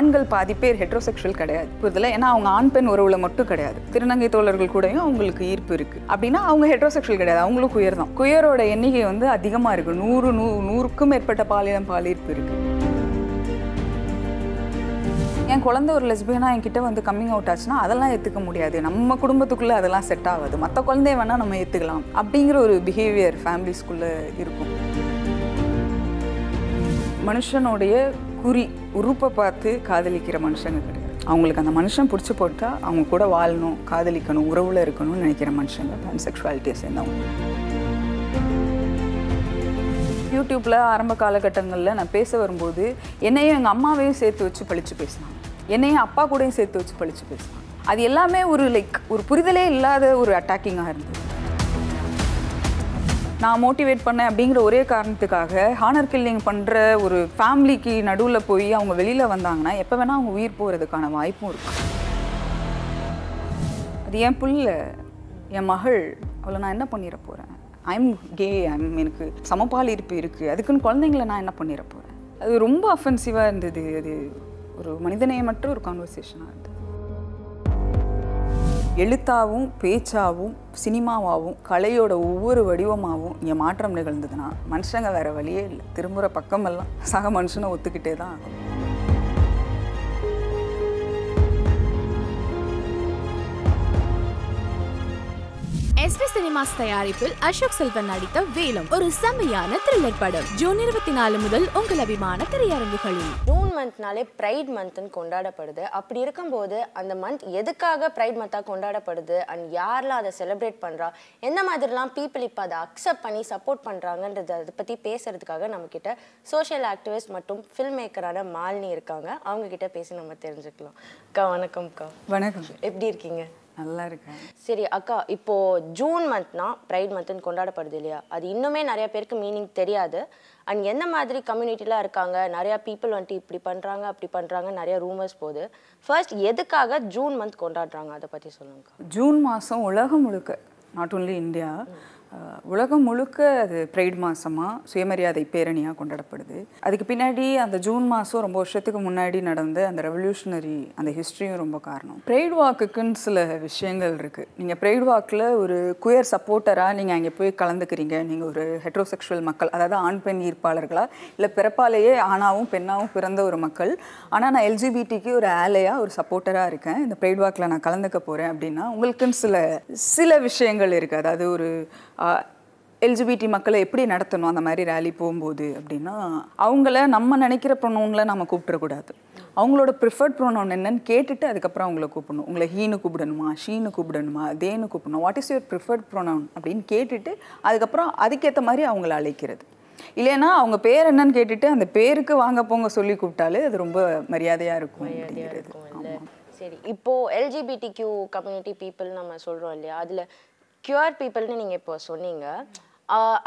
ஆண்கள் பாதி பேர் ஹெட்ரோசெக்ஷுவல் கிடையாது. புரிதல ஏன்னா அவங்க ஆண் பெண் உறவுல மட்டும் கிடையாது. திருநங்கை தோழர்கள் கூடயும் அவங்களுக்கு ஈர்ப்பு இருக்கு. அப்படின்னா அவங்க ஹெட்ரோசெக்ஷுவல் கிடையாது. அவங்களும் குயர் தான். குயரோட எண்ணிக்கை வந்து அதிகமாக இருக்கு. நூறு நூ நூறுக்கும் மேற்பட்ட பாலினம் பாலீர்ப்பு இருக்கு. என் குழந்தை ஒரு லெஸ்பியனா என்கிட்ட வந்து கம்மிங் அவுட் ஆச்சுன்னா அதெல்லாம் ஏற்றுக்க முடியாது. நம்ம குடும்பத்துக்குள்ளே அதெல்லாம் செட் ஆகாது. மற்ற குழந்தைய வேணால் நம்ம ஏற்றுக்கலாம் அப்படிங்கிற ஒரு பிஹேவியர் ஃபேமிலிஸ்குள்ளே இருக்கும். மனுஷனுடைய குறி உறுப்பை பார்த்து காதலிக்கிற மனுஷங்க கிடையாது அவங்களுக்கு அந்த மனுஷன் பிடிச்சி போட்டால் அவங்க கூட வாழணும் காதலிக்கணும் உறவில் இருக்கணும்னு நினைக்கிற மனுஷங்க பான்செக்சுவாலிட்டியை சேர்ந்தவங்க. யூடியூப்பில் ஆரம்ப காலகட்டங்களில் நான் பேச வரும்போது என்னையும் எங்கள் அம்மாவையும் சேர்த்து வச்சு பழித்து பேசினாங்க. என்னையும் அப்பா கூடயும் சேர்த்து வச்சு பழித்து பேசினாங்க. அது எல்லாமே ஒரு லைக் ஒரு புரிதலே இல்லாத ஒரு அட்டாக்கிங்காக இருந்தது. நான் மோட்டிவேட் பண்ணேன் அப்படிங்கிற ஒரே காரணத்துக்காக ஹானர் கில்லிங் பண்ணுற ஒரு ஃபேமிலிக்கு நடுவில் போய் அவங்க வெளியில் வந்தாங்கன்னா எப்போ வேணால் அவங்க உயிர் போகிறதுக்கான வாய்ப்பும் இருக்கு. அது என் புள்ள என் மகள் அவளை நான் என்ன பண்ணிட போகிறேன் ஐம் கே ஐம் எனக்கு சமபால் இருப்பு இருக்குது அதுக்குன்னு குழந்தைங்கள நான் என்ன பண்ணிட போகிறேன் அது ரொம்ப அஃபென்சிவாக இருந்தது. அது ஒரு மனிதநேயமற்ற ஒரு கான்வர்சேஷனாக இருந்தது. எழுத்தாவும் பேச்சாவும் சினிமாவாகவும் கலையோட ஒவ்வொரு வடிவமாகவும் இங்கே மாற்றம் நிகழ்ந்ததுன்னா மனுஷங்க வேறு வழியே இல்லை. திரும்புகிற பக்கமெல்லாம் சக மனுஷனை ஒத்துக்கிட்டே தான் ஆகும். எஸ்பி சினிமாஸ் தயாரிப்பில் அசோக் செல்வன் நடித்த வேலம் ஒரு செம்மையான த்ரில்லர் படம். ஜூன் இருபத்தி நாலு முதல் உங்கள் அபிமான திரையரங்குகளில். ஜூன் மந்த்னாலே ப்ரைட் மந்த்னு கொண்டாடப்படுது. அப்படி இருக்கும்போது அந்த மந்த் எதுக்காக ப்ரைட் மந்த்தாக கொண்டாடப்படுது? அண்ட் யாரெல்லாம் அதை செலிப்ரேட் பண்ணுறா எந்த மாதிரிலாம் பீப்புள் இப்போ அதை அக்செப்ட் பண்ணி சப்போர்ட் பண்ணுறாங்கன்றத அதை பற்றி பேசுறதுக்காக நம்மக்கிட்ட சோஷியல் ஆக்டிவிஸ்ட் மற்றும் ஃபில்ம் மேக்கரான மாலினி இருக்காங்க. அவங்க கிட்ட பேசி நம்ம தெரிஞ்சுக்கலாம். அக்கா வணக்கம்க்கா. வணக்கம். எப்படி இருக்கீங்க? நல்லா இருக்கேன். சரி அக்கா இப்போ ஜூன் மந்த்னா ப்ரைட் மந்த்னு கொண்டாடப்படுது இல்லையா? அது இன்னுமே நிறைய பேருக்கு மீனிங் தெரியாது. அண்ட் எந்த மாதிரி கம்யூனிட்டிலாம் இருக்காங்க? நிறைய பீப்புள் வந்துட்டு இப்படி பண்ணுறாங்க அப்படி பண்ணுறாங்க நிறைய ரூமர்ஸ் போகுது. ஃபர்ஸ்ட் எதுக்காக ஜூன் மந்த் கொண்டாடுறாங்க? அதை பற்றி சொல்லுங்கக்கா. ஜூன் மாதம் உலகம் முழுக்க நாட் ஓன்லி இந்தியா உலகம் முழுக்க அது ப்ரைட் மாதமாக சுயமரியாதை பேரணியாக கொண்டாடப்படுது. அதுக்கு பின்னாடி அந்த ஜூன் மாதம் ரொம்ப வருஷத்துக்கு முன்னாடி நடந்த அந்த ரெவல்யூஷனரி அந்த ஹிஸ்ட்ரியும் ரொம்ப காரணம். ப்ரைட் வாக்குக்குன்னு சில விஷயங்கள் இருக்குது நீங்கள் ப்ரைட் வாக்கில் ஒரு குயர் சப்போர்ட்டராக நீங்கள் அங்கே போய் கலந்துக்கிறீங்க. நீங்கள் ஒரு ஹெட்ரோசெக்ஷுவல் மக்கள் அதாவது ஆண் பெண் ஈர்ப்பாளர்களா? இல்லை பிறப்பாலேயே ஆணாவும் பெண்ணாவும் பிறந்த ஒரு மக்கள். ஆனால் நான் எல்ஜிபிடிக்கு ஒரு ஆலையாக ஒரு சப்போர்ட்டராக இருக்கேன். இந்த ப்ரைட் வாக்கில் நான் கலந்துக்க போகிறேன் அப்படின்னா உங்களுக்குன்னு சில சில விஷயங்கள் இருக்குது அதாவது ஒரு எல்ஜிபிடி மக்களை எப்படி நடத்தணும்? அந்த மாதிரி ரேலி போகும்போது அப்படின்னா அவங்கள நம்ம நினைக்கிற ப்ரொனவுனில் நம்ம கூப்பிடக்கூடாது அவங்களோட ப்ரிஃபர்ட் ப்ரொனவுன் என்னன்னு கேட்டுட்டு அதுக்கப்புறம் அவங்கள கூப்பிடணும். உங்களை ஹீனு கூப்பிடணுமா ஷீனு கூப்பிடணுமா தேனு கூப்பிடணும். What is your preferred pronoun அப்படின்னு கேட்டுட்டு அதுக்கப்புறம் அதுக்கேற்ற மாதிரி அவங்கள அழைக்கிறது. இல்லைன்னா அவங்க பேர் என்னன்னு கேட்டுட்டு அந்த பேருக்கு வாங்க போங்க சொல்லி கூப்பிட்டாலே அது ரொம்ப மரியாதையாக இருக்கும் அப்படிங்கிறது. சரி இப்போ எல்ஜிபிடி கியூ கம்யூனிட்டி பீப்புள் நம்ம சொல்றோம் இல்லையா? அதுல கியூர் பீப்புள்னு நீங்க இப்போ சொன்னீங்க.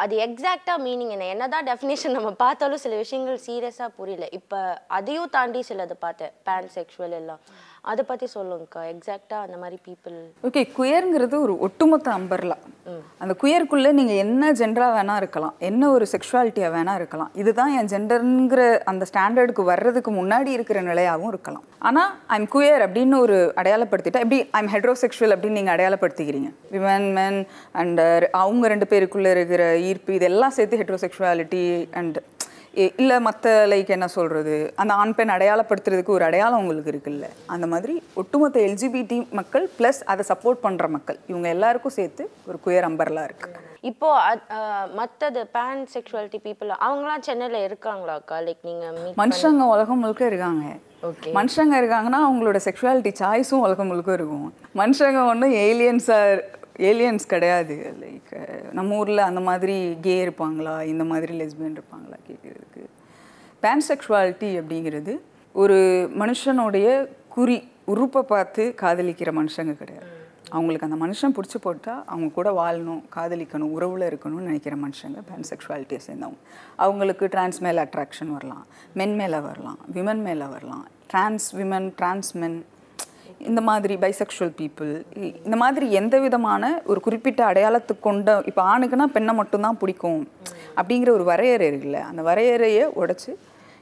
அது எக்ஸாக்டா மீனிங் என்ன? என்னதான் டெஃபினேஷன் நம்ம பார்த்தாலும் சில விஷயங்கள் சீரியஸா புரியல. இப்போ அதையும் தாண்டி சிலது பார்த்தேன். பேன் செக்ஷுவல் எல்லாம். அதை பத்தி சொல்லுங்கக்கா எக்ஸாக்டா அந்த மாதிரி பீப்புள் ஓகே குயருங்கிறது ஒரு ஒட்டுமொத்த அம்பர்லா அந்த குயருக்குள்ளே நீங்கள் என்ன ஜெண்டராக வேணா இருக்கலாம் என்ன ஒரு செக்ஷுவாலிட்டியாக வேணா இருக்கலாம் இதுதான் என் ஜெண்டருங்கிற அந்த ஸ்டாண்டர்டுக்கு வர்றதுக்கு முன்னாடி இருக்கிற நிலையாகவும் இருக்கலாம். ஆனால் ஐம் குயர் அப்படின்னு ஒரு அடையாளப்படுத்திட்டா எப்படி ஐம் ஹெட்ரோசெக்ஷுவல் அப்படின்னு நீங்கள் அடையாளப்படுத்திக்கிறீங்க? விமன் மென் அண்ட் அவங்க ரெண்டு பேருக்குள்ளே இருக்கிற ஈர்ப்பு இதெல்லாம் சேர்த்து ஹெட்ரோசெக்ஷுவாலிட்டி அண்ட் இல்லை மற்ற லைக் என்ன சொல்கிறது அந்த ஆண் பெண் அடையாளப்படுத்துறதுக்கு ஒரு அடையாளம் உங்களுக்கு இருக்குல்ல? அந்த மாதிரி ஒட்டுமொத்த எல்ஜிபிடி மக்கள் ப்ளஸ் அதை சப்போர்ட் பண்ணுற மக்கள். இவங்க எல்லாருக்கும் சேர்த்து ஒரு குயர் அம்பர்லாம் இருக்குது இப்போ அத்- ஆஹ் மத்தது பேன் செக்ஷுவாலிட்டி பீப்புள் அவங்களாம் சென்னையில இருக்காங்களாக்கா லைக் நீங்க மீட் மனுஷங்க உலகம் முழுக்க இருக்காங்க. ஓகே மனுஷங்க இருக்காங்கன்னா அவங்களோட செக்ஷுவாலிட்டி சாய்ஸும் உலகம் முழுக்க இருக்கும். மனுஷங்க ஒன்றும் ஏலியன்ஸாக ஏலியன்ஸ் கிடையாது. லைக் நம்ம ஊரில் அந்த மாதிரி கே இருப்பாங்களா? இந்த மாதிரி லெஸ்பியன் இருப்பாங்களா? கேட்குறதுக்கு பேன்செக்ஷுவாலிட்டி அப்படிங்கிறது ஒரு மனுஷனுடைய குறி உறுப்பை பார்த்து காதலிக்கிற மனுஷங்க கிடையாது. அவங்களுக்கு அந்த மனுஷன் பிடிச்சி போட்டால் அவங்க கூட வாழணும் காதலிக்கணும் உறவில் இருக்கணும்னு நினைக்கிற மனுஷங்க பேன்செக்ஷுவாலிட்டியை சேர்ந்தவங்க. அவங்களுக்கு டிரான்ஸ் மேலே அட்ராக்ஷன் வரலாம் மென் மேலே வரலாம் விமன் மேலே வரலாம். டிரான்ஸ் விமன் டிரான்ஸ் மென் இந்த மாதிரி பைசெக்ஷுவல் பீப்புள் இந்த மாதிரி எந்த விதமான ஒரு குறிப்பிட்ட அடையாளத்துக்கு கொண்ட இப்போ ஆணுக்குன்னா பெண்ணை மட்டும்தான் பிடிக்கும் அப்படிங்கிற ஒரு வரையறை இருக்குல்ல? அந்த வரையறையை உடைச்சு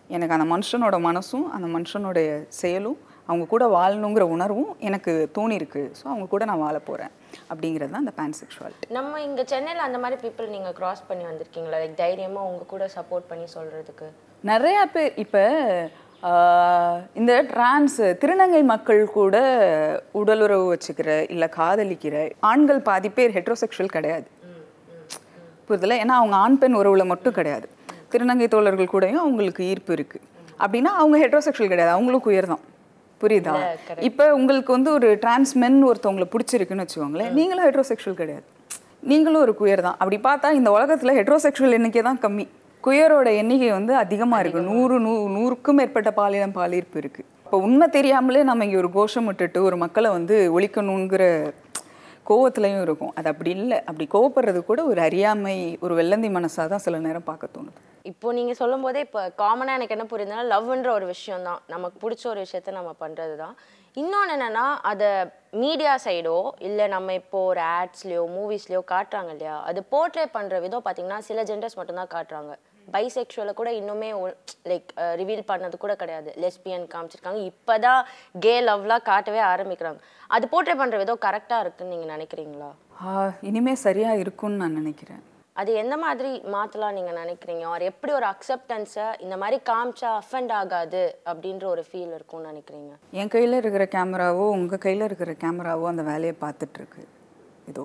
எனக்கு அந்த மனுஷனோட மனசும் அந்த மனுஷனுடைய செயலும் அவங்க கூட வாழணுங்கிற உணர்வும் எனக்கு தோணியிருக்கு ஸோ அவங்க கூட நான் வாழ போகிறேன் அப்படிங்கிறது தான் அந்த பேன்செக்ஷுவாலிட்டி நம்ம இங்க சென்னையில அந்த மாதிரி பீப்புள் நீங்க கிராஸ் பண்ணி வந்திருக்கீங்களா? லைக் தைரியமா உங்க கூட சப்போர்ட் பண்ணி சொல்றதுக்கு. நிறையா பேர் இப்போ இந்த டிரான்ஸ் திருநங்கை மக்கள் கூட உடலுறவு வச்சுக்கிற இல்லை காதலிக்கிற ஆண்கள் பாதி பேர் ஹெட்ரோசெக்ஷுவல் கிடையாது. புரிதல? ஏன்னா அவங்க ஆண் பெண் உறவுல மட்டும் கிடையாது. திருநங்கை தோழர்கள் கூடயும் அவங்களுக்கு ஈர்ப்பு இருக்கு. அப்படின்னா அவங்க ஹெட்ரோசெக்ஷுவல் கிடையாது. அவங்களும் குயர் தான். புரியுதா? இப்போ உங்களுக்கு வந்து ஒரு டிரான்ஸ் மென் ஒருத்தவங்களை பிடிச்சிருக்குன்னு வச்சுக்கோங்களேன் நீங்களும் ஹெட்ரோசெக்ஷுவல் கிடையாது. நீங்களும் ஒரு குயர் தான். அப்படி பார்த்தா இந்த உலகத்தில் ஹெட்ரோசெக்ஷுவல் எண்ணிக்கை தான் கம்மி. குயரோட எண்ணிக்கை வந்து அதிகமாக இருக்குது நூறு நூ நூறுக்கும் மேற்பட்ட பாலினம் பாலிர்ப்பு இருக்குது இப்போ உண்மை தெரியாமலே நம்ம இங்கே ஒரு கோஷம் விட்டுட்டு ஒரு மக்களை வந்து ஒழிக்கணுங்கிற கோவத்துலையும் இருக்கும். அது அப்படி இல்லை. அப்படி கோவப்படுறது கூட ஒரு அறியாமை ஒரு வெள்ளந்தி மனசாக தான் சில நேரம் பார்க்க தோணுது. இப்போ நீங்க சொல்லும் போதே இப்போ காமனா எனக்கு என்ன புரியுதுன்னா லவ்ன்ற ஒரு விஷயம் தான். நமக்கு பிடிச்ச ஒரு விஷயத்த நம்ம பண்றது தான். இன்னொன்று என்னன்னா அதை மீடியா சைடோ இல்லை நம்ம இப்போ ஒரு ஆட்ஸ்லயோ மூவிஸ்லயோ காட்டுறாங்க இல்லையா? அது போர்ட்ரே பண்ற விதம் பார்த்தீங்கன்னா சில ஜெண்டர்ஸ் மட்டும்தான் காட்டுறாங்க. பைசெக்ஷுவலை கூட இன்னுமே லைக் ரிவீல் பண்ணது கூட கிடையாது. லெஸ்பியன் காமிச்சிருக்காங்க. இப்போதான் கே லவ்லாம் காட்டவே ஆரம்பிக்கிறாங்க. அது போர்ட்ரே பண்ற விதம் கரெக்டாக இருக்குன்னு நீங்க நினைக்கிறீங்களா? இனிமே சரியாக இருக்கும்னு நான் நினைக்கிறேன். அது எந்த மாதிரி மாத்தலாம் நீங்க நினைக்கிறீங்க? ஒரு எப்படி ஒரு அக்செப்டன்ஸை இந்த மாதிரி காமிச்சா அஃபெண்ட் ஆகாது அப்படின்ற ஒரு ஃபீல் இருக்கும்னு நினைக்கிறீங்க? என் கையில் இருக்கிற கேமராவோ உங்கள் கையில் இருக்கிற கேமராவோ அந்த வேலையை பார்த்துட்ருக்கு இதோ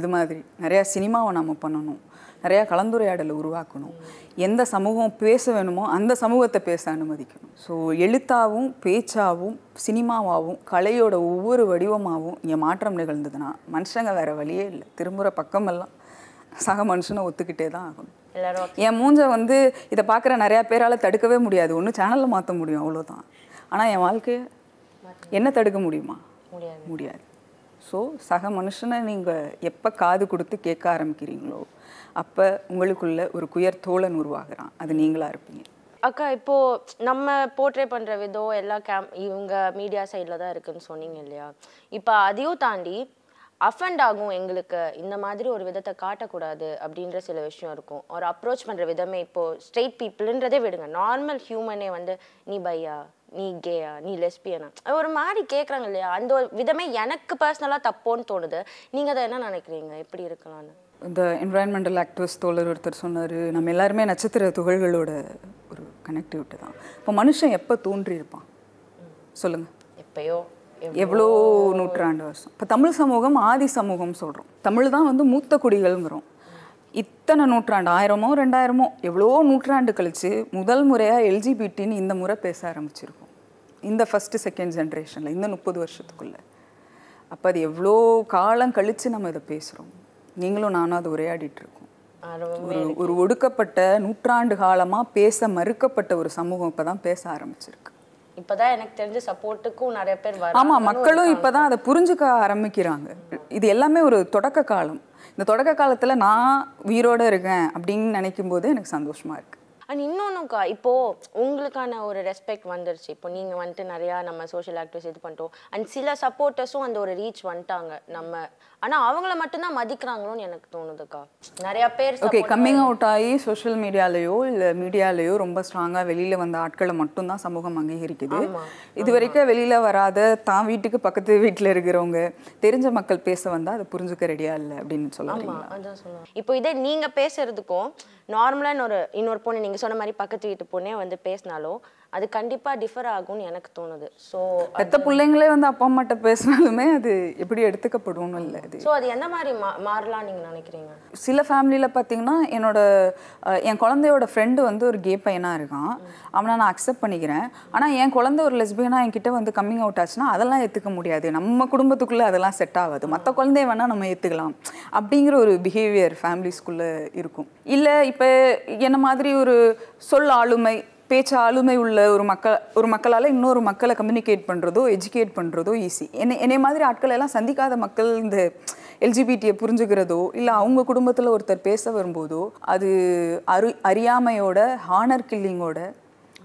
இது மாதிரி. நிறையா சினிமாவை நம்ம பண்ணணும். நிறையா கலந்துரையாடலை உருவாக்கணும். எந்த சமூகம் பேச வேணுமோ அந்த சமூகத்தை பேச அனுமதிக்கணும். ஸோ எழுத்தாவும் பேச்சாவும் சினிமாவாகவும் கலையோட ஒவ்வொரு வடிவமாகவும் இங்கே மாற்றம் நிகழ்ந்ததுன்னா மனுஷங்க வேற வழியே இல்லை. திரும்புகிற பக்கமெல்லாம் சக மனுஷனை ஒத்துக்கிட்டே தான் ஆகணும். என் மூஞ்ச வந்து இதை பார்க்குற நிறையா பேரால் தடுக்கவே முடியாது. ஒன்று சேனலில் மாற்ற முடியும் அவ்வளோதான் ஆனால் என் வாழ்க்கையை என்ன தடுக்க முடியுமா? முடியாது. ஸோ சக மனுஷனை நீங்கள் எப்போ காது கொடுத்து கேட்க ஆரம்பிக்கிறீங்களோ அப்போ உங்களுக்குள்ள ஒரு குயர் தோழன் உருவாகிறான். அது நீங்களாக இருப்பீங்க. அக்கா இப்போ நம்ம போர்ட்ரே பண்ணுற விதம் எல்லா கேம் இவங்க மீடியா சைடில் தான் இருக்குன்னு சொன்னீங்க இல்லையா? இப்போ அதையும் தாண்டி அஃபண்ட் ஆகும் எங்களுக்கு. இந்த மாதிரி ஒரு விதத்தை காட்டக்கூடாது அப்படின்ற சில விஷயம் இருக்கும். ஒரு அப்ரோச் பண்ணுற விதமே இப்போ ஸ்ட்ரெயிட் பீப்புள்ன்றதே விடுங்க. நார்மல் ஹியூமனே வந்து நீ பையா? நீ கேயா? நீ லெஸ்பியனா ஒரு மாதிரி கேட்குறாங்க இல்லையா? அந்த ஒரு விதமே எனக்கு பர்சனலாக தப்போன்னு தோணுது. நீங்கள் அதை என்ன நினைக்கிறீங்க? எப்படி இருக்கலாம்னு? இந்த என்வாயன்மெண்டல் ஆக்டிவிஸ்ட் தோழர் ஒருத்தர் சொன்னார் நம்ம எல்லாருமே நட்சத்திர துகள்களோட ஒரு கனெக்டிவிட்டி தான். இப்போ மனுஷன் எப்போ தோன்றியிருப்பான்? சொல்லுங்கள் எப்பயோ எவ்வளோ நூற்றாண்டு வருஷம். இப்போ தமிழ் சமூகம் ஆதி சமூகம் சொல்கிறோம் தமிழ் தான் வந்து மூத்த குடிகள்ங்கிறோம். இத்தனை நூற்றாண்டு ஆயிரமோ ரெண்டாயிரமோ எவ்வளோ நூற்றாண்டு கழிச்சு முதல் முறையாக எல்ஜிபிடின்னு இந்த முறை பேச ஆரம்பிச்சிருக்கோம். இந்த ஃபஸ்ட்டு செகண்ட் ஜென்ரேஷனில் இந்த முப்பது வருஷத்துக்குள்ள. அப்போ அது எவ்வளோ காலம் கழித்து நம்ம இதை பேசுகிறோம் நீங்களும் நானும் அதை உரையாடிட்டு இருக்கோம் ஆஹ் ரொம்ப ஒரு ஒரு ஒடுக்கப்பட்ட நூற்றாண்டு காலமாக பேச மறுக்கப்பட்ட ஒரு சமூகம் இப்போ தான் பேச ஆரம்பிச்சிருக்கு. இப்பதான் எனக்கு தெரிஞ்ச சப்போர்ட்டுக்கும் நிறைய பேர் ஆமா மக்களும் இப்பதான் அதை புரிஞ்சுக்க ஆரம்பிக்கிறாங்க. இது எல்லாமே ஒரு தொடக்க காலம். இந்த தொடக்க காலத்துல நான் உயிரோட இருக்கேன் அப்படின்னு நினைக்கும் போது எனக்கு சந்தோஷமா இருக்கு. அண்ட் இன்னொன்னுக்கா இப்போ உங்களுக்கான ஒரு ரெஸ்பெக்ட் வந்துருச்சு. இப்போ நீங்க வந்துட்டு நிறையா நம்ம சோஷியல் ஆக்டிவிஸ் இது பண்ணிட்டோம். அண்ட் சில சப்போர்ட்டர்ஸும் அந்த ஒரு ரீச் வந்துட்டாங்க நம்ம. ஆனா அவங்கள மட்டும்தான் மதிக்கிறாங்களோன்னு எனக்கு தோணுதுக்கா. நிறைய பேர் ஓகே கம்மிங் அவுட் ஆகி சோஷியல் மீடியாலேயோ இல்லை மீடியாலேயோ ரொம்ப ஸ்ட்ராங்காக வெளியில் வந்த ஆட்களை மட்டும்தான் சமூகம் அங்கீகரிக்குது. இது வரைக்கும் வெளியில் வராத தான் வீட்டுக்கு பக்கத்து வீட்டில் இருக்கிறவங்க தெரிஞ்ச மக்கள் பேச வந்தால் அதை புரிஞ்சுக்க ரெடியாக இல்லை அப்படின்னு சொல்ல ஆமா அதான் சொல்லுவேன். இப்போ இதே நீங்க பேசுறதுக்கும் நார்மலான ஒரு இன்னொரு பொண்ணு நீங்க சொன்ன மாதிரி பக்கத்து வீட்டு பொண்ணே வந்து பேசினாலும் அது கண்டிப்பா டிஃபர் ஆகும்னு எனக்கு தோணுது. ஸோ பெத்த பிள்ளைங்களே வந்து அப்பா அம்மாட்ட பேசினாலுமே அது எப்படி எடுத்துக்கப்படும்னு இல்லை அது. ஸோ அது எந்த மாதிரி மா மாறலாம் நீங்க நினைக்கிறீங்க? சில ஃபேமிலியில் பார்த்தீங்கன்னா என்னோட என் குழந்தையோட ஃப்ரெண்டு வந்து ஒரு கே பையனாக இருக்கான். அவனை நான் அக்செப்ட் பண்ணிக்கிறேன். ஆனால் என் குழந்தை ஒரு லெஸ்பியனாக என்கிட்ட வந்து கம்மிங் அவுட் ஆச்சுன்னா அதெல்லாம் ஏற்றுக்க முடியாது. நம்ம குடும்பத்துக்குள்ளே அதெல்லாம் செட் ஆகாது. மற்ற குழந்தைய வேணால் நம்ம ஏற்றுக்கலாம் அப்படிங்கிற ஒரு பிஹேவியர் ஃபேமிலிஸ்குள்ளே இருக்கும். இல்லை இப்போ என்ன மாதிரி ஒரு சொல் ஆளுமை பேச்சு ஆளுமை உள்ள ஒரு மக்கள் ஒரு மக்களால் இன்னொரு மக்களை கம்யூனிகேட் பண்ணுறதோ எஜுகேட் பண்ணுறதோ ஈஸி என்னை என்னை மாதிரி ஆட்கள் எல்லாம் சந்திக்காத மக்கள் இந்த எல்ஜிபிடியை புரிஞ்சுக்கிறதோ இல்லை அவங்க குடும்பத்தில் ஒருத்தர் பேச வரும்போதோ அது அரு அறியாமையோட ஹானர் கில்லிங்கோட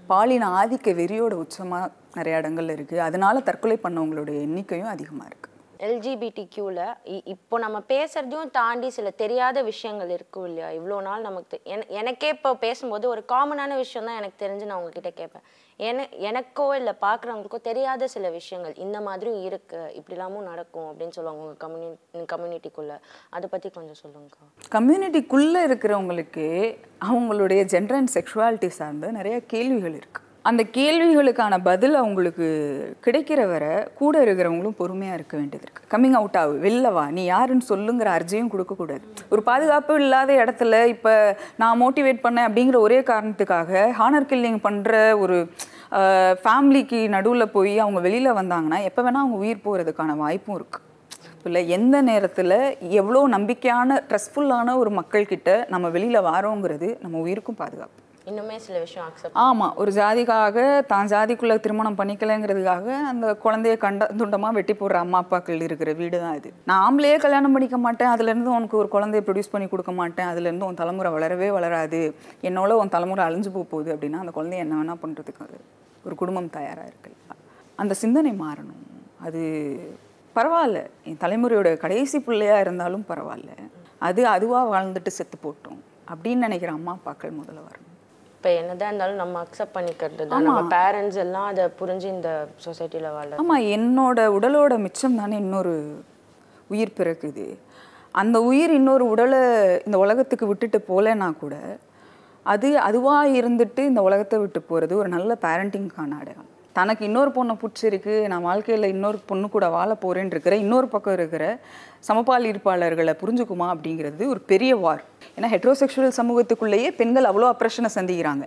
பாலின ஆதிக்க வெறியோட உச்சமாக நிறைய இடங்கள்ல இருக்குது அதனால தற்கொலை பண்ணவங்களோட எண்ணிக்கையும் அதிகமாக இருக்குது எல்ஜிபிடி கியூவில் இப்போ நம்ம பேசுறதையும் தாண்டி சில தெரியாத விஷயங்கள் இருக்கும் இல்லையா? இவ்வளோ நாள் நமக்கு என- எனக்கே இப்போ பேசும்போது ஒரு காமனான விஷயம் தான் எனக்கு தெரிஞ்சு நான் உங்ககிட்ட கேட்பேன் என எனக்கோ இல்லை பார்க்குறவங்களுக்கோ தெரியாத சில விஷயங்கள் இந்த மாதிரியும் இருக்கு. இப்படிலாமும் நடக்கும் அப்படின்னு சொல்லுவாங்க உங்கள் கம்யூனி கம்யூனிட்டிக்குள்ளே அதை பற்றி கொஞ்சம் சொல்லுங்கக்கா. கம்யூனிட்டிக்குள்ளே இருக்கிறவங்களுக்கு அவங்களுடைய ஜெண்டர் அண்ட் செக்ஷுவாலிட்டி சார்ந்து நிறைய கேள்விகள் இருக்குது அந்த கேள்விகளுக்கான பதில் அவங்களுக்கு கிடைக்கிற வரை கூட இருக்கிறவங்களும் பொறுமையாக இருக்க வேண்டியது இருக்குது கம்மிங் அவுட் ஆகு. வெளில வா. நீ யாருன்னு சொல்லுங்கிற அர்ஜியும் கொடுக்கக்கூடாது ஒரு பாதுகாப்பு இல்லாத இடத்துல இப்போ நான் மோட்டிவேட் பண்ணேன் அப்படிங்கிற ஒரே காரணத்துக்காக ஹானர் கில்லிங் பண்ணுற ஒரு ஃபேமிலிக்கு நடுவில் போய் அவங்க வெளியில் வந்தாங்கன்னா எப்போ வேணால் அவங்க உயிர் போகிறதுக்கான வாய்ப்பும் இருக்குது இல்லை எந்த நேரத்தில் எவ்வளோ நம்பிக்கையான ட்ரெஸ்ஃபுல்லான ஒரு மக்கள்கிட்ட நம்ம வெளியில் வரோங்கிறது நம்ம உயிருக்கும் பாதுகாப்பு. இன்னுமே சில விஷயம் அக்செப்ட் ஆமாம் ஒரு ஜாதிக்காக தான் ஜாதிக்குள்ளே திருமணம் பண்ணிக்கலைங்கிறதுக்காக அந்த குழந்தைய கண்ட துண்டமாக வெட்டி போடுற அம்மா அப்பாக்கள் இருக்கிற வீடு தான் இது. நான் ஆம்பளையே கல்யாணம் பண்ணிக்க மாட்டேன் அதுலேருந்து உனக்கு ஒரு குழந்தைய ப்ரொடியூஸ் பண்ணி கொடுக்க மாட்டேன் அதுலேருந்து உன் தலைமுறை வளரவே வளராது. என்னோட உன் தலைமுறை அழிஞ்சு போக போகுது அப்படின்னா அந்த குழந்தைய என்ன வேணால் பண்ணுறதுக்கு ஒரு குடும்பம் தயாராக இருக்கு. அந்த சிந்தனை மாறணும். அது பரவாயில்ல. என் தலைமுறையோட கடைசி பிள்ளையாக இருந்தாலும் பரவாயில்ல. அது அதுவாக வாழ்ந்துட்டு செத்து போட்டோம் அப்படின்னு நினைக்கிற அம்மா அப்பாக்கள் முதல்ல வரணும். இப்போ என்னதான் இருந்தாலும் நம்ம அக்செப்ட் பண்ணிக்கிறது தான் நம்ம பேரண்ட்ஸ் எல்லாம் அதை புரிஞ்சு இந்த சொசைட்டியில் வாழ ஆமாம் என்னோட உடலோட மிச்சம் தானே இன்னொரு உயிர் பிறக்குது அந்த உயிர் இன்னொரு உடலை இந்த உலகத்துக்கு விட்டுட்டு போகலன்னா கூட அது அதுவாக இருந்துட்டு இந்த உலகத்தை விட்டு போகிறது ஒரு நல்ல பேரண்டிங்கான அடையாளம். தனக்கு இன்னொரு பொண்ணை பிடிச்சிருக்கு நான் வாழ்க்கையில் இன்னொரு பொண்ணு கூட வாழ போகிறேன்னு இருக்கிற இன்னொரு பக்கம் இருக்கிற சமபால் ஈர்ப்பாளர்களை புரிஞ்சுக்குமா அப்படிங்கிறது ஒரு பெரிய வார் ஏன்னா ஹெட்ரோசெக்ஷுவல் சமூகத்துக்குள்ளேயே பெண்கள் அவ்வளோ அப்ரஷனை சந்திக்கிறாங்க.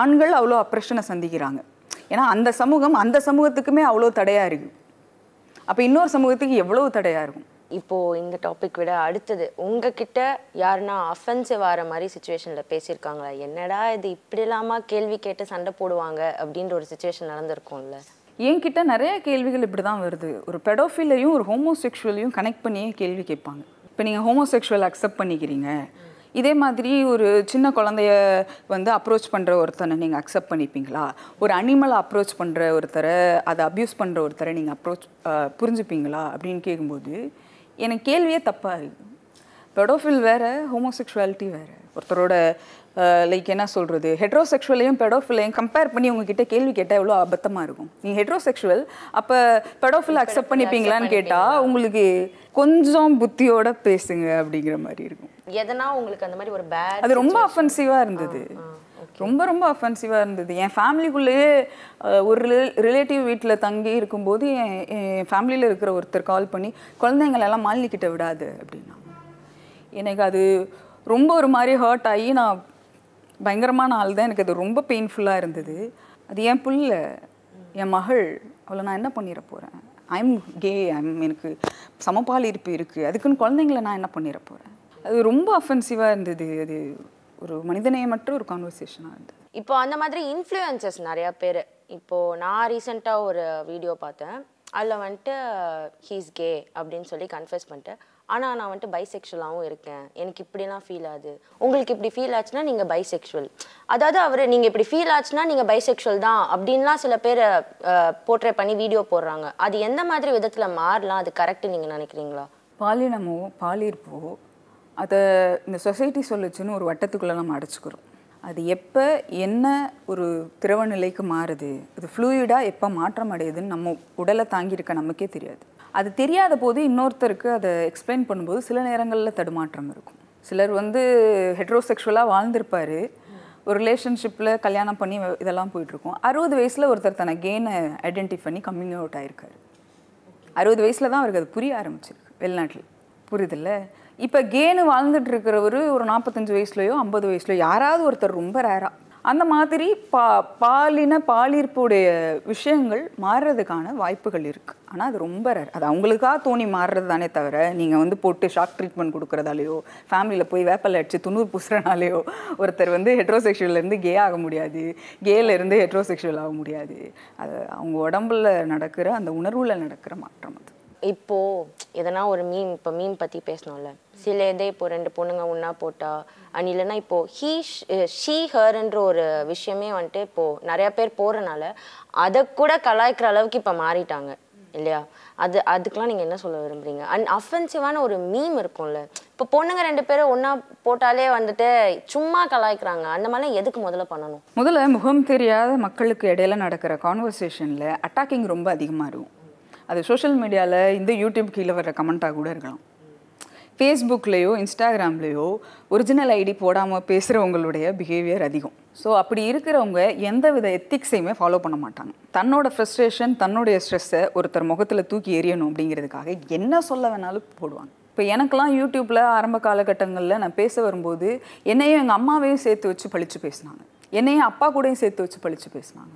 ஆண்கள் அவ்வளோ அப்ரஷனை சந்திக்கிறாங்க. ஏன்னா அந்த சமூகம் அந்த சமூகத்துக்குமே அவ்வளோ தடையாக இருக்குது அப்போ இன்னொரு சமூகத்துக்கு எவ்வளோ தடையாக இருக்கும்? இப்போ இந்த டாபிக் விட அடுத்தது. உங்ககிட்ட யாருன்னா அஃபென்சிவ் ஆகிற மாதிரி சுச்சுவேஷனில் பேசியிருக்காங்களா? என்னடா இது இப்படிலாமா கேள்வி கேட்டு சண்டை போடுவாங்க அப்படின்ற ஒரு சுச்சுவேஷன் நடந்திருக்கும்ல. என்கிட்ட நிறைய கேள்விகள் இப்படி தான் வருது. ஒரு பெடோஃபிலையும் ஒரு ஹோமோசெக்ஷுவலையும் கனெக்ட் பண்ணியே கேள்வி கேட்பாங்க. இப்போ நீங்கள் ஹோமோசெக்ஷுவல் அக்செப்ட் பண்ணிக்கிறீங்க. இதே மாதிரி ஒரு சின்ன குழந்தைய வந்து அப்ரோச் பண்ணுற ஒருத்தனை நீங்கள் அக்செப்ட் பண்ணிப்பீங்களா? ஒரு அனிமலை அப்ரோச் பண்ணுற ஒருத்தரை அதை அப்யூஸ் பண்ணுற ஒருத்தரை நீங்கள் அப்ரோச் புரிஞ்சுப்பீங்களா? அப்படின்னு கேட்கும்போது எனக்கு கேள்வியே தப்பாக இருக்குது பெடோஃபில் வேறு ஹோமோசெக்ஷுவாலிட்டி வேறு. ஒருத்தரோட லைக் என்ன சொல்கிறது ஹெட்ரோசெக்ஷுவலையும் பெடோஃபிலையும் கம்பேர் பண்ணி உங்ககிட்ட கேள்வி கேட்டால் எவ்வளோ அபத்தமாக இருக்கும்? நீங்கள் ஹெட்ரோசெக்ஷுவல் அப்போ பெடோஃபில் அக்செப்ட் பண்ணிப்பீங்களான்னு கேட்டால் உங்களுக்கு கொஞ்சம் புத்தியோட பேசுங்க அப்படிங்கிற மாதிரி இருக்கும். எதனா உங்களுக்கு அந்த மாதிரி ஒரு பேட் அது ரொம்ப அஃபென்சிவாக இருந்தது. ரொம்ப ரொம்ப அஃபென்சிவாக இருந்தது. என் ஃபேமிலிக்குள்ளேயே ஒரு ரிலேட்டிவ் வீட்டில் தங்கி இருக்கும்போது என் என் ஃபேமிலியில் இருக்கிற ஒருத்தர் கால் பண்ணி குழந்தைங்களெல்லாம் மாலினிக்கிட்ட விடாது அப்படின்னா. எனக்கு அது ரொம்ப ஒரு மாதிரி ஹர்ட் ஆகி நான் பயங்கரமான ஆள் தான் எனக்கு அது ரொம்ப பெயின்ஃபுல்லாக இருந்தது. அது என் புள்ள என் மகள். அவளை நான் என்ன பண்ணிட போகிறேன் ஐம் கே ஐம் எனக்கு சமபால் இருப்பு இருக்குது அதுக்குன்னு குழந்தைங்கள நான் என்ன பண்ணிட போகிறேன் அது ரொம்ப அஃபென்சிவாக இருந்தது. அது ஒரு மனிதநேயமற்ற ஒரு கான்வர்சேஷனாக இருந்தது. இப்போ அந்த மாதிரி இன்ஃப்ளூயன்சஸ் நிறையா பேர் இப்போ நான் ரீசெண்டாக ஒரு வீடியோ பார்த்தேன். அதில் வந்துட்டு ஹீஸ் கே அப்படின்னு சொல்லி கன்ஃபெஸ் பண்ணிட்டேன். ஆனால் நான் வந்துட்டு பைசெக்ஷுவலாகவும் இருக்கேன். எனக்கு இப்படிலாம் ஃபீல் ஆகுது. உங்களுக்கு இப்படி ஃபீல் ஆச்சுன்னா நீங்கள் பைசெக்ஷுவல் அதாவது அவர் நீங்கள் இப்படி ஃபீல் ஆச்சுன்னா நீங்கள் பைசெக்ஷுவல் தான் அப்படின்லாம் சில பேர் போர்ட்ரே பண்ணி வீடியோ போடுறாங்க. அது எந்த மாதிரி விதத்தில் மாறலாம்? அது கரெக்ட் நீங்கள் நினைக்கிறீங்களா? பாலினமோ பாலிருப்போ அதை இந்த சொசைட்டி சொல்லுச்சுன்னு ஒரு வட்டத்துக்குள்ளே நம்ம அடைச்சிக்கிறோம். அது எப்போ என்ன ஒரு திரவ நிலைக்கு மாறுது அது ஃப்ளூயிடாக எப்போ மாற்றம் அடையுதுன்னு நம்ம உடலை தாங்கியிருக்க நமக்கே தெரியாது. அது தெரியாத போது இன்னொருத்தருக்கு அதை எக்ஸ்பிளைன் பண்ணும்போது சில நேரங்களில் தடுமாற்றம் இருக்கும். சிலர் வந்து ஹெட்ரோசெக்ஷுவலாக வாழ்ந்திருப்பார். ஒரு ரிலேஷன்ஷிப்பில் கல்யாணம் பண்ணி இதெல்லாம் போயிட்டுருக்கோம். அறுபது வயசில் ஒருத்தர் தன்னை கெயினை ஐடென்டி பண்ணி கம்மிங் அவுட் ஆயிருக்காரு. அறுபது வயசில் தான் அவருக்கு அது புரிய ஆரம்பிச்சிருக்கு. வெளிநாட்டில். புரியுதுல்ல? இப்போ கேனு வாழ்ந்துட்டு இருக்கிறவர் ஒரு நாற்பத்தஞ்சு வயசுலையோ ஐம்பது வயசுலையோ யாராவது ஒருத்தர் ரொம்ப ரேராக அந்த மாதிரி பா பாலின பாலிருப்புடைய விஷயங்கள் மாறுறதுக்கான வாய்ப்புகள் இருக்குது ஆனால் அது ரொம்ப ரேர். அது அவங்களுக்காக தோணி மாறுறது தானே தவிர நீங்கள் வந்து போட்டு ஷாக் ட்ரீட்மெண்ட் கொடுக்குறதாலேயோ ஃபேமிலியில் போய் வேப்பலை அடிச்சு துணூர் பூசுறனாலேயோ ஒருத்தர் வந்து ஹெட்ரோசெக்ஷுவல்லேருந்து கே ஆக முடியாது. கேலேருந்து ஹெட்ரோசெக்ஷுவல் ஆக முடியாது. அது அவங்க உடம்புல நடக்கிற அந்த உணர்வில் நடக்கிற மாற்றம் அது. இப்போ எதனா ஒரு மீம் இப்போ மீம் பற்றி பேசணும்ல. சில இதே இப்போ ரெண்டு பொண்ணுங்க ஒன்றா போட்டா அண்ட் இல்லைன்னா இப்போ ஹீ ஷீ ஹர்ன்ற ஒரு விஷயமே வந்துட்டு இப்போ நிறைய பேர் போகிறனால அதை கூட கலாய்க்கிற அளவுக்கு இப்போ மாறிட்டாங்க இல்லையா? அது அதுக்கெலாம் நீங்கள் என்ன சொல்ல விரும்புறீங்க? அண்ட் அஃபென்சிவான ஒரு மீம் இருக்கும்ல. இப்போ பொண்ணுங்க ரெண்டு பேரும் ஒன்றா போட்டாலே வந்துட்டு சும்மா கலாய்க்கிறாங்க. அந்த மாதிரிலாம் எதுக்கு முதல்ல பண்ணணும்? முதல்ல முகம் தெரியாத மக்களுக்கு இடையில நடக்கிற கான்வர்சேஷனில் அட்டாக்கிங் ரொம்ப அதிகமாக இருக்கும். அது சோஷியல் மீடியாவில் இந்த யூடியூப் கீழே வர்ற கமெண்ட்டாக கூட இருக்கலாம். ஃபேஸ்புக்லேயோ இன்ஸ்டாகிராம்லேயோ ஒரிஜினல் ஐடி போடாமல் பேசுகிறவங்களுடைய பிஹேவியர் அதிகம். ஸோ அப்படி இருக்கிறவங்க எந்த வித எத்திக்ஸையுமே ஃபாலோ பண்ண மாட்டாங்க. தன்னோட ஃப்ரஸ்ட்ரேஷன் தன்னுடைய ஸ்ட்ரெஸ்ஸை ஒருத்தர் முகத்தில் தூக்கி எறியணும் அப்படிங்கிறதுக்காக என்ன சொல்ல வேணாலும் போடுவாங்க. இப்போ எனக்கெல்லாம் யூடியூப்பில் ஆரம்ப காலகட்டங்களில் நான் பேச வரும்போது என்னையும் எங்கள் அம்மாவையும் சேர்த்து வச்சு பழித்து பேசினாங்க. என்னையும் அப்பா கூடயும் சேர்த்து வச்சு பழித்து பேசினாங்க.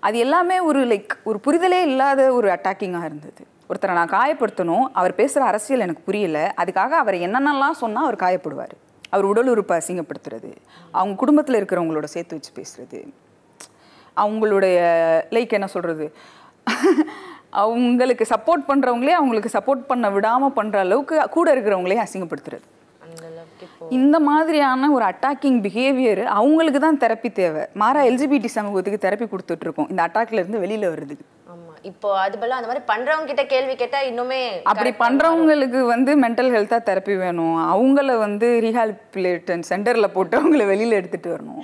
அது எல்லாமே ஒரு லைக் ஒரு புரிதலே இல்லாத ஒரு அட்டாக்கிங்காக இருந்தது. ஒருத்தரை நான் காயப்படுத்தணும் அவர் பேசுகிற அரசியல் எனக்கு புரியல அதுக்காக அவர் என்னென்னலாம் சொன்னால் அவர் காயப்படுவார். அவர் உடல் உறுப்பை அசிங்கப்படுத்துறது அவங்க குடும்பத்தில் இருக்கிறவங்களோட சேர்த்து வச்சு பேசுறது. அவங்களுடைய லைக் என்ன சொல்கிறது அவங்களுக்கு சப்போர்ட் பண்ணுறவங்களே அவங்களுக்கு சப்போர்ட் பண்ண விடாமல் பண்ணுற அளவுக்கு கூட இருக்கிறவங்களே அசிங்கப்படுத்துறது. இந்த மாதிரியான ஒரு அட்டாக்கிங் பிஹேவியர் அவங்களுக்கு தான் தெரப்பி தேவை. மாறா எல்ஜிபிடி சமூகத்துக்கு தெரப்பி கொடுத்துட்ருக்கோம். இந்த அட்டாக்ல இருந்து வெளியில் ஆமா. இப்போ அது பதிலா அந்த மாதிரி பண்றவங்க கிட்ட கேள்வி கேட்டா இன்னுமே அப்படி பண்ணுறவங்களுக்கு வந்து மென்டல் ஹெல்த்தாக தெரப்பி வேணும். அவங்கள வந்து ரீஹாபிலேட்டன் சென்டரில் போட்டு அவங்கள வெளியில் எடுத்துகிட்டு வரணும்.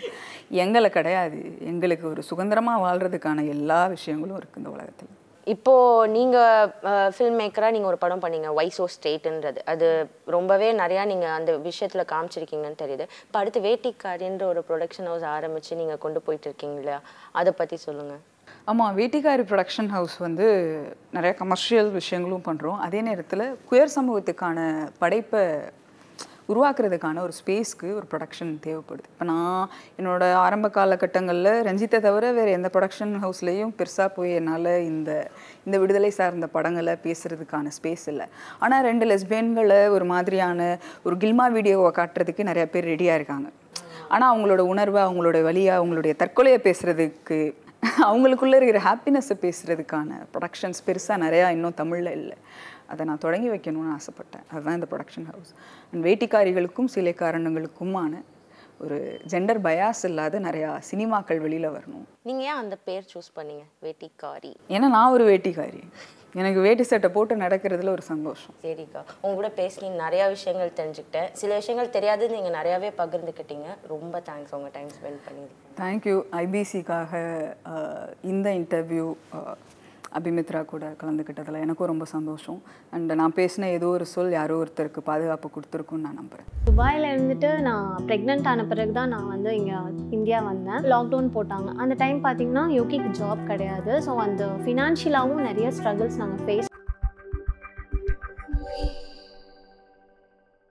எங்களை கிடையாது. எங்களுக்கு ஒரு சுதந்திரமாக வாழ்கிறதுக்கான எல்லா விஷயங்களும் இருக்குது இந்த உலகத்தில். இப்போ நீங்க ஃபில்ம் மேக்கரா நீங்க ஒரு படம் பண்ணீங்க வைசோ ஸ்டேட்ன்றது அது ரொம்பவே நிறையா நீங்க அந்த விஷயத்துல காமிச்சிருக்கீங்கன்னு தெரியுது. இப்போ அடுத்து வேட்டிக்காரின்ற ஒரு ப்ரொடக்ஷன் ஹவுஸ் ஆரம்பிச்சு நீங்க கொண்டு போயிட்டு இருக்கீங்களா அதை பத்தி சொல்லுங்க. ஆமாம் வேட்டிக்காரி ப்ரொடக்ஷன் ஹவுஸ் வந்து நிறைய கமர்ஷியல் விஷயங்களும் பண்ணுறோம் அதே நேரத்தில் குயர் சமூகத்துக்கான படைப்பை உருவாக்குறதுக்கான ஒரு ஸ்பேஸ்க்கு ஒரு ப்ரொடக்ஷன் தேவைப்படுது. இப்போ நான் என்னோட ஆரம்ப காலகட்டங்களில் ரஞ்சித்தை தவிர வேறு எந்த ப்ரொடக்ஷன் ஹவுஸ்லேயும் பெருசாக போய் என்னால் இந்த இந்த விடுதலை சார்ந்த படங்களை பேசுகிறதுக்கான ஸ்பேஸ் இல்லை. ஆனால் ரெண்டு லெஸ்பேன்களை ஒரு மாதிரியான ஒரு கில்மா வீடியோவை காட்டுறதுக்கு நிறையா பேர் ரெடியாக இருக்காங்க. ஆனால் அவங்களோட உணர்வை அவங்களோட வழியாக அவங்களுடைய தற்கொலையை பேசுகிறதுக்கு அவங்களுக்குள்ளே இருக்கிற ஹாப்பினஸ்ஸை பேசுகிறதுக்கான ப்ரொடக்ஷன்ஸ் பெருசாக நிறையா இன்னும் தமிழில் இல்லை. அதை நான் தொடங்கி வைக்கணும்னு ஆசைப்பட்டேன். அதுதான் இந்த ப்ரொடக்ஷன் ஹவுஸ் அண்ட் வேட்டிக்காரிகளுக்கும் சிலைக்காரனுங்களுக்குமான ஒரு ஜெண்டர் பயாஸ் இல்லாத நிறையா சினிமாக்கள் வெளியில் வரணும். நீங்க ஏன் அந்த பேர் சூஸ் பண்ணீங்க வேட்டிக்காரி? ஏன்னா நான் ஒரு வேட்டிக்காரி. எனக்கு வேட்டி சட்டை போட்டு நடக்கிறதுல ஒரு சந்தோஷம். சரிக்கா. உங்க கூட பேசி நிறைய விஷயங்கள் தெரிஞ்சுக்கிட்டேன். சில விஷயங்கள் தெரியாது நீங்க நிறையாவே பகிர்ந்துக்கிட்டீங்க. ரொம்ப தேங்க்ஸ் உங்க டைம் ஸ்பெண்ட் பண்ணியிருக்கீங்க. தேங்க்யூ ஐபிசிக்காக இந்த இன்டர்வியூ அபிமித்ரா கூட கலந்துக்கிட்டதில் எனக்கும் ரொம்ப சந்தோஷம். அண்ட் நான் பேசின ஏதோ ஒரு சொல் யாரோ ஒருத்தருக்கு பாதுகாப்பு கொடுத்துருக்குன்னு நான் நம்புகிறேன் துபாயில் இருந்துட்டு நான் ப்ரெக்னென்ட் ஆன பிறகு தான் நான் வந்து இங்கே இந்தியா வந்தேன். லாக்டவுன் போட்டாங்க. அந்த டைம் பார்த்தீங்கன்னா யோகிக்கு ஜாப் கிடையாது. ஸோ அந்த ஃபினான்ஷியலாகவும் நிறைய ஸ்ட்ரகிள்ஸ் நாங்கள் ஃபேஸ்